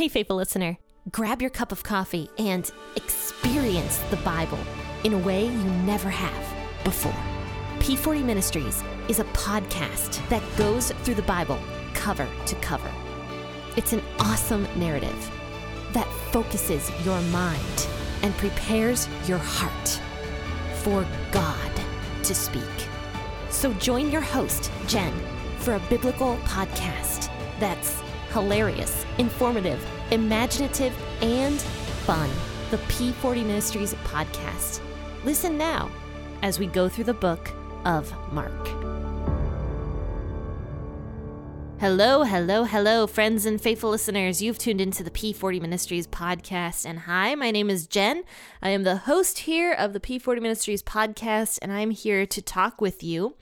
Hey, faithful listener, grab your cup of coffee and experience the Bible in a way you never have before. P40 Ministries is a podcast that goes through the Bible cover to cover. It's an awesome narrative that focuses your mind and prepares your heart for God to speak. So join your host, Jen, for a biblical podcast that's hilarious, informative, imaginative, and fun. The P40 Ministries podcast. Listen now as we go through the book of Mark. Hello, hello, hello, friends and faithful listeners. You've tuned into the P40 Ministries podcast. And hi, my name is Jen. I am the host here of the P40 Ministries podcast, and I'm here to talk with you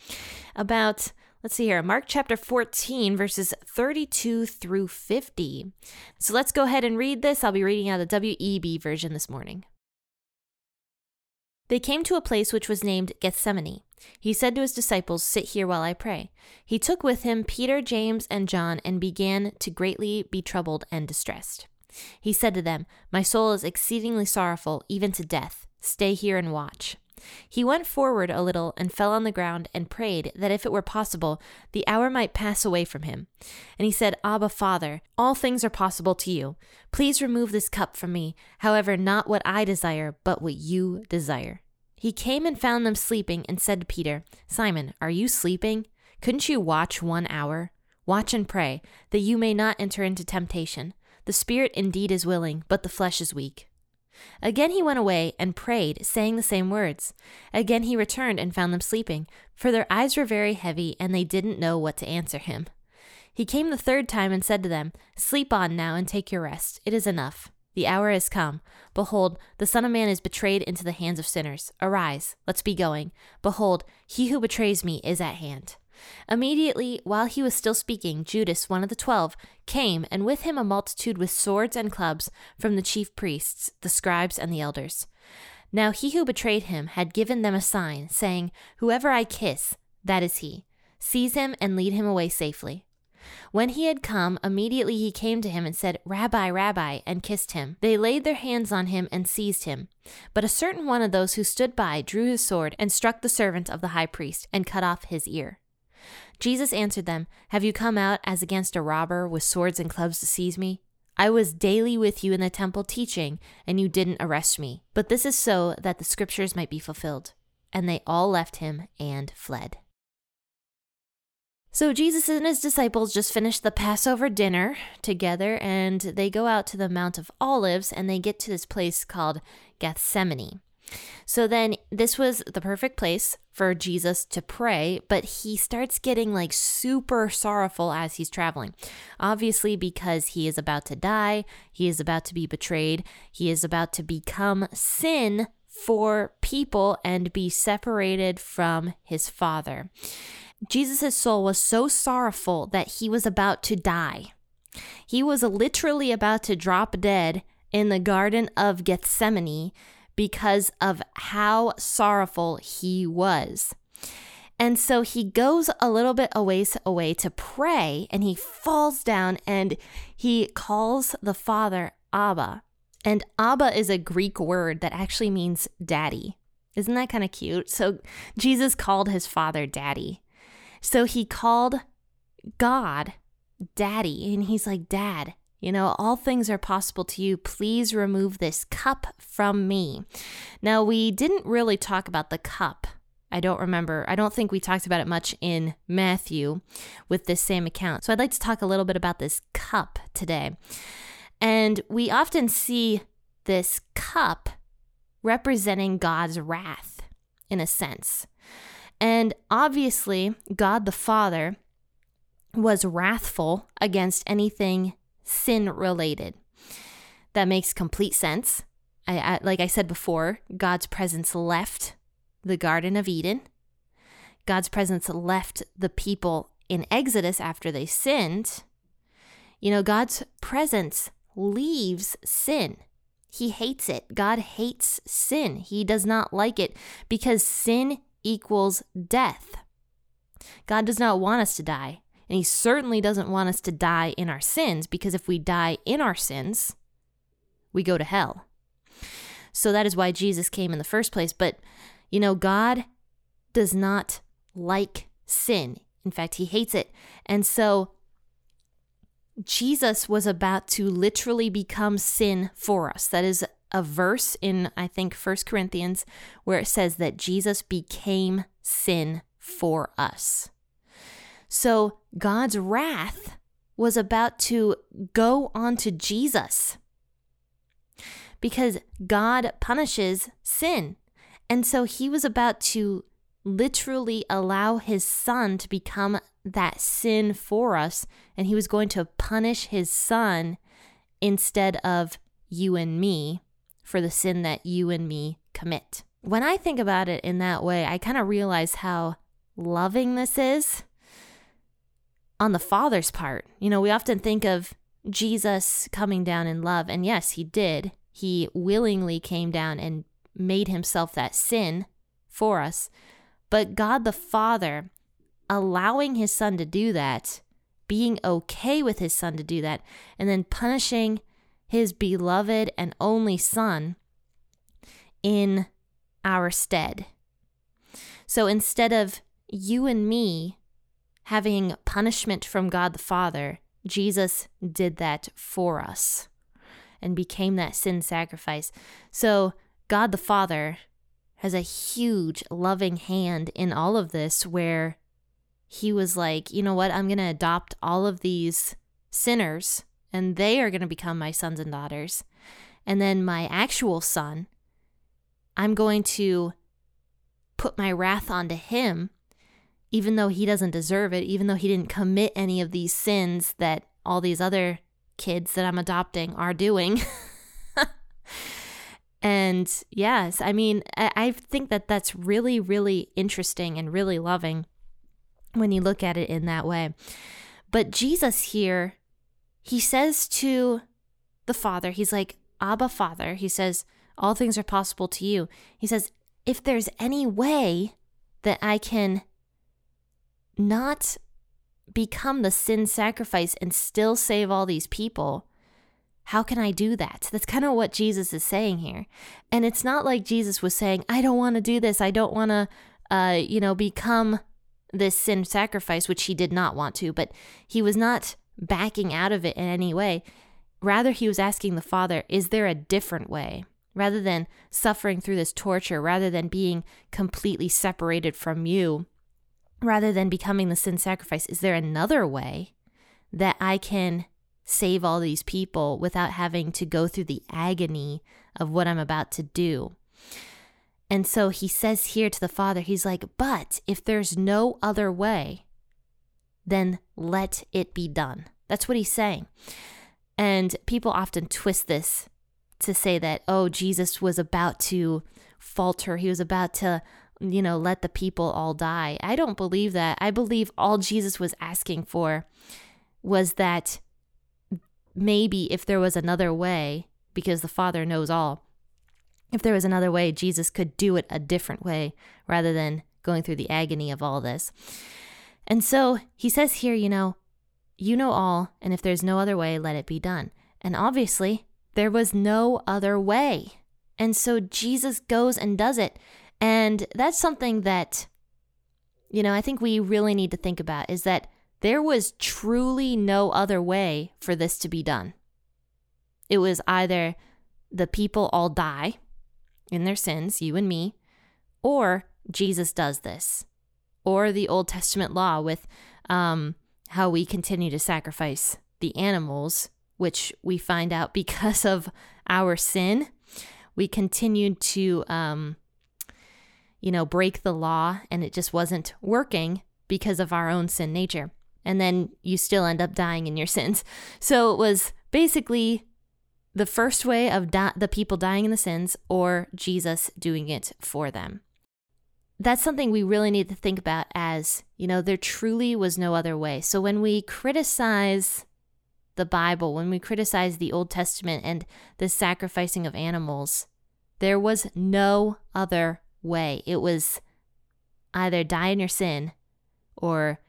about Let's see here, Mark chapter 14, verses 32 through 50. So let's go ahead and read this. I'll be reading out the WEB version this morning. They came to a place which was named Gethsemane. He said to his disciples, Sit here while I pray. He took with him Peter, James, and John and began to greatly be troubled and distressed. He said to them, My soul is exceedingly sorrowful, even to death. Stay here and watch. He went forward a little and fell on the ground and prayed that if it were possible, the hour might pass away from him. And he said, Abba, Father, all things are possible to you. Please remove this cup from me. However, not what I desire, but what you desire. He came and found them sleeping and said to Peter, Simon, are you sleeping? Couldn't you watch one hour? Watch and pray, that you may not enter into temptation. The spirit indeed is willing, but the flesh is weak. Again he went away and prayed, saying the same words. Again he returned and found them sleeping, for their eyes were very heavy, and they didn't know what to answer him. He came the third time and said to them, Sleep on now and take your rest. It is enough. The hour is come. Behold, the Son of Man is betrayed into the hands of sinners. Arise, let's be going. Behold, he who betrays me is at hand. Immediately, while he was still speaking, Judas, one of the twelve, came, and with him a multitude with swords and clubs from the chief priests, the scribes, and the elders. Now he who betrayed him had given them a sign, saying, Whoever I kiss, that is he. Seize him and lead him away safely. When he had come, immediately he came to him and said, Rabbi, Rabbi, and kissed him. They laid their hands on him and seized him. But a certain one of those who stood by drew his sword and struck the servant of the high priest and cut off his ear. Jesus answered them, Have you come out as against a robber with swords and clubs to seize me? I was daily with you in the temple teaching, and you didn't arrest me. But this is so that the scriptures might be fulfilled. And they all left him and fled. So Jesus and his disciples just finished the Passover dinner together, and they go out to the Mount of Olives and they get to this place called Gethsemane. So then this was the perfect place for Jesus to pray, but he starts getting like super sorrowful as he's traveling. Obviously, because he is about to die, he is about to be betrayed, he is about to become sin for people and be separated from his Father. Jesus' soul was so sorrowful that he was about to die. He was literally about to drop dead in the Garden of Gethsemane because of how sorrowful he was. And so he goes a little bit a ways away to pray and he falls down and he calls the father Abba. And Abba is a Greek word that actually means daddy. Isn't that kind of cute? So Jesus called his father daddy. So he called God daddy and he's like, Dad, you know, all things are possible to you. Please remove this cup from me. Now, we didn't really talk about the cup. I don't remember. I don't think we talked about it much in Matthew with this same account. So I'd like to talk a little bit about this cup today. And we often see this cup representing God's wrath in a sense. And obviously, God the Father was wrathful against anything sin related. That makes complete sense. I, I, like I said before, God's presence left the Garden of Eden. God's presence left the people in Exodus after they sinned. You know, God's presence leaves sin. He hates it. God hates sin. He does not like it because sin equals death. God does not want us to die. And he certainly doesn't want us to die in our sins because if we die in our sins, we go to hell. So that is why Jesus came in the first place. But, you know, God does not like sin. In fact, he hates it. And so Jesus was about to literally become sin for us. That is a verse in, I think, First Corinthians where it says that Jesus became sin for us. So God's wrath was about to go onto Jesus because God punishes sin. And so he was about to literally allow his son to become that sin for us, and he was going to punish his son instead of you and me for the sin that you and me commit. When I think about it in that way, I kind of realize how loving this is on the Father's part. You know, we often think of Jesus coming down in love, and yes, he did. He willingly came down and made himself that sin for us. But God the Father, allowing his son to do that, being okay with his son to do that, and then punishing his beloved and only son in our stead. So instead of you and me having punishment from God the Father, Jesus did that for us and became that sin sacrifice. So, God the Father has a huge loving hand in all of this where he was like, you know what? I'm going to adopt all of these sinners and they are going to become my sons and daughters. And then my actual son, I'm going to put my wrath onto him, even though he doesn't deserve it, even though he didn't commit any of these sins that all these other kids that I'm adopting are doing. and yes, I mean, I, I think that that's really, really interesting and really loving when you look at it in that way. But Jesus here, he says to the Father, he's like, Abba, Father, he says, all things are possible to you. He says, if there's any way that I can not become the sin sacrifice and still save all these people, how can I do that? That's kind of what Jesus is saying here. And it's not like Jesus was saying, I don't want to do this. I don't want to, uh, you know, become this sin sacrifice, which he did not want to, but he was not backing out of it in any way. Rather, he was asking the Father, is there a different way? Rather than suffering through this torture, rather than being completely separated from you, rather than becoming the sin sacrifice, is there another way that I can save all these people without having to go through the agony of what I'm about to do? And so he says here to the Father, he's like, but if there's no other way, then let it be done. That's what he's saying. And people often twist this to say that, oh, Jesus was about to falter. He was about to you know, let the people all die. I don't believe that. I believe all Jesus was asking for was that maybe if there was another way, because the Father knows all, if there was another way, Jesus could do it a different way rather than going through the agony of all this. And so he says here, you know, you know all, and if there's no other way, let it be done. And obviously, there was no other way. And so Jesus goes and does it. And that's something that, you know, I think we really need to think about is that there was truly no other way for this to be done. It was either the people all die in their sins, you and me, or Jesus does this, or the Old Testament law with um, how we continue to sacrifice the animals, which we find out because of our sin. We continued to um, you know, break the law and it just wasn't working because of our own sin nature. And then you still end up dying in your sins. So it was basically the first way of di- the people dying in the sins or Jesus doing it for them. That's something we really need to think about as, you know, there truly was no other way. So when we criticize the Bible, when we criticize the Old Testament and the sacrificing of animals, there was no other way. It was either die in your sin or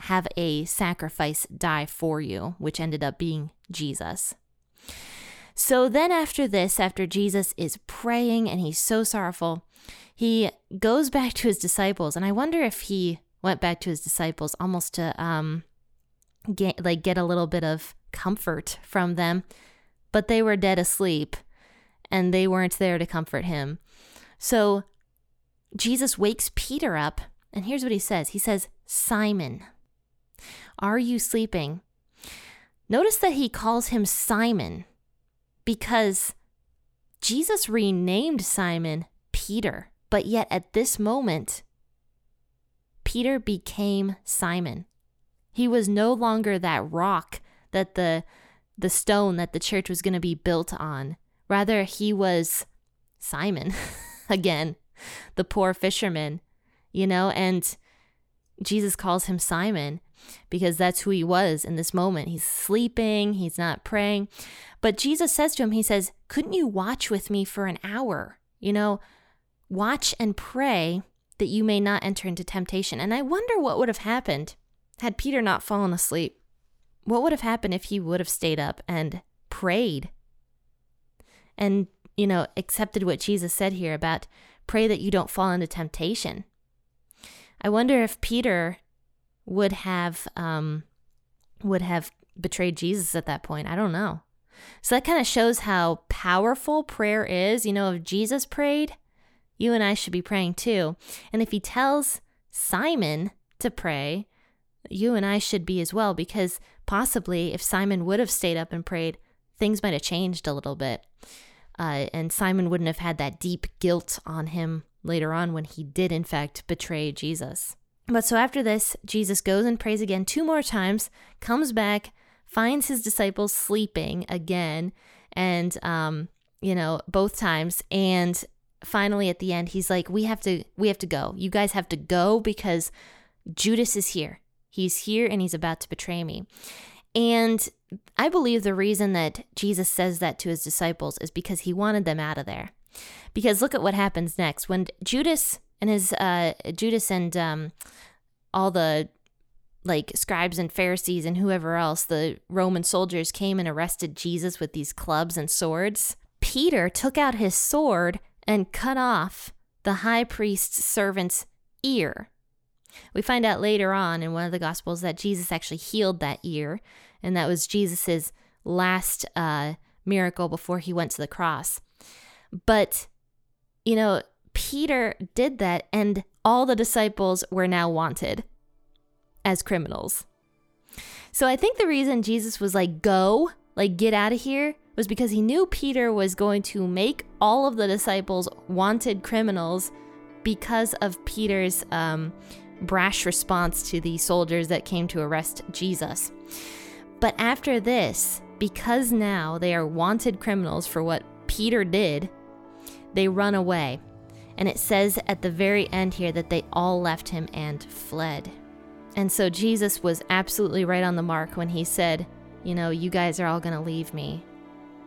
have a sacrifice die for you, which ended up being Jesus. So then, after this, after Jesus is praying and he's so sorrowful, he goes back to his disciples. And I wonder if he went back to his disciples almost to um, get, like get a little bit of comfort from them, but they were dead asleep and they weren't there to comfort him. So Jesus wakes Peter up, and here's what he says He says, Simon, are you sleeping? Notice that he calls him Simon because Jesus renamed Simon Peter, but yet at this moment, Peter became Simon. He was no longer that rock that the the stone that the church was going to be built on. Rather, he was Simon again, the poor fisherman, you know, and Jesus calls him Simon because that's who he was in this moment. He's sleeping, he's not praying. But Jesus says to him, He says, Couldn't you watch with me for an hour? You know, watch and pray that you may not enter into temptation. And I wonder what would have happened had Peter not fallen asleep. What would have happened if he would have stayed up and prayed and, you know, accepted what Jesus said here about pray that you don't fall into temptation? I wonder if Peter would have um, would have betrayed Jesus at that point. I don't know. So that kind of shows how powerful prayer is. You know, if Jesus prayed, you and I should be praying too. And if he tells Simon to pray, you and I should be as well, because possibly if Simon would have stayed up and prayed, things might have changed a little bit. Uh, and Simon wouldn't have had that deep guilt on him later on when he did, in fact, betray Jesus. But so after this, Jesus goes and prays again two more times, comes back, finds his disciples sleeping again, and, um, you know, both times. And finally at the end, he's like, we have to, we have to go. You guys have to go because Judas is here. He's here and he's about to betray me. And I believe the reason that Jesus says that to his disciples is because he wanted them out of there. Because look at what happens next. When Judas and his uh, Judas and um, all the like scribes and Pharisees and whoever else, the Roman soldiers came and arrested Jesus with these clubs and swords. Peter took out his sword and cut off the high priest's servant's ear. We find out later on in one of the Gospels that Jesus actually healed that ear, and that was Jesus's last uh, miracle before he went to the cross. But, you know, Peter did that, and all the disciples were now wanted as criminals. So I think the reason Jesus was like, go, like, get out of here, was because he knew Peter was going to make all of the disciples wanted criminals because of Peter's um, brash response to the soldiers that came to arrest Jesus. But after this, because now they are wanted criminals for what Peter did, they run away. And it says at the very end here that they all left him and fled. And so Jesus was absolutely right on the mark when he said, You know, you guys are all going to leave me.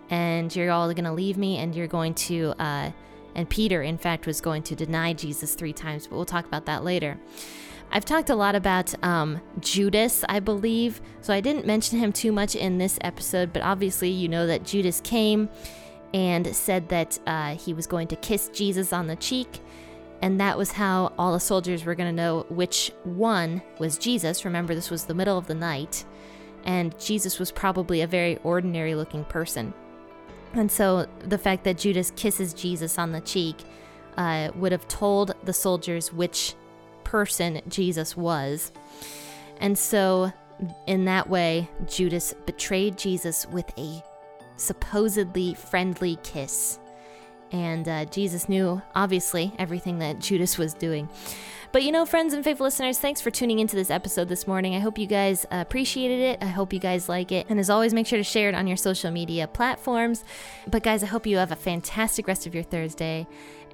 And you're all going to leave me, and you're going to, uh, and Peter, in fact, was going to deny Jesus three times, but we'll talk about that later. I've talked a lot about um, Judas, I believe, so I didn't mention him too much in this episode, but obviously, you know that Judas came and said that uh, he was going to kiss Jesus on the cheek. And that was how all the soldiers were going to know which one was Jesus. Remember, this was the middle of the night, and Jesus was probably a very ordinary looking person. And so the fact that Judas kisses Jesus on the cheek uh, would have told the soldiers which person Jesus was. And so, in that way, Judas betrayed Jesus with a supposedly friendly kiss. And uh, Jesus knew, obviously, everything that Judas was doing. But you know, friends and faithful listeners, thanks for tuning into this episode this morning. I hope you guys appreciated it. I hope you guys like it. And as always, make sure to share it on your social media platforms. But guys, I hope you have a fantastic rest of your Thursday.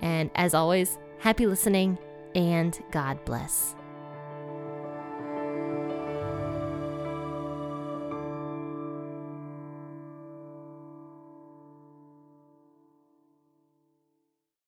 And as always, happy listening and God bless.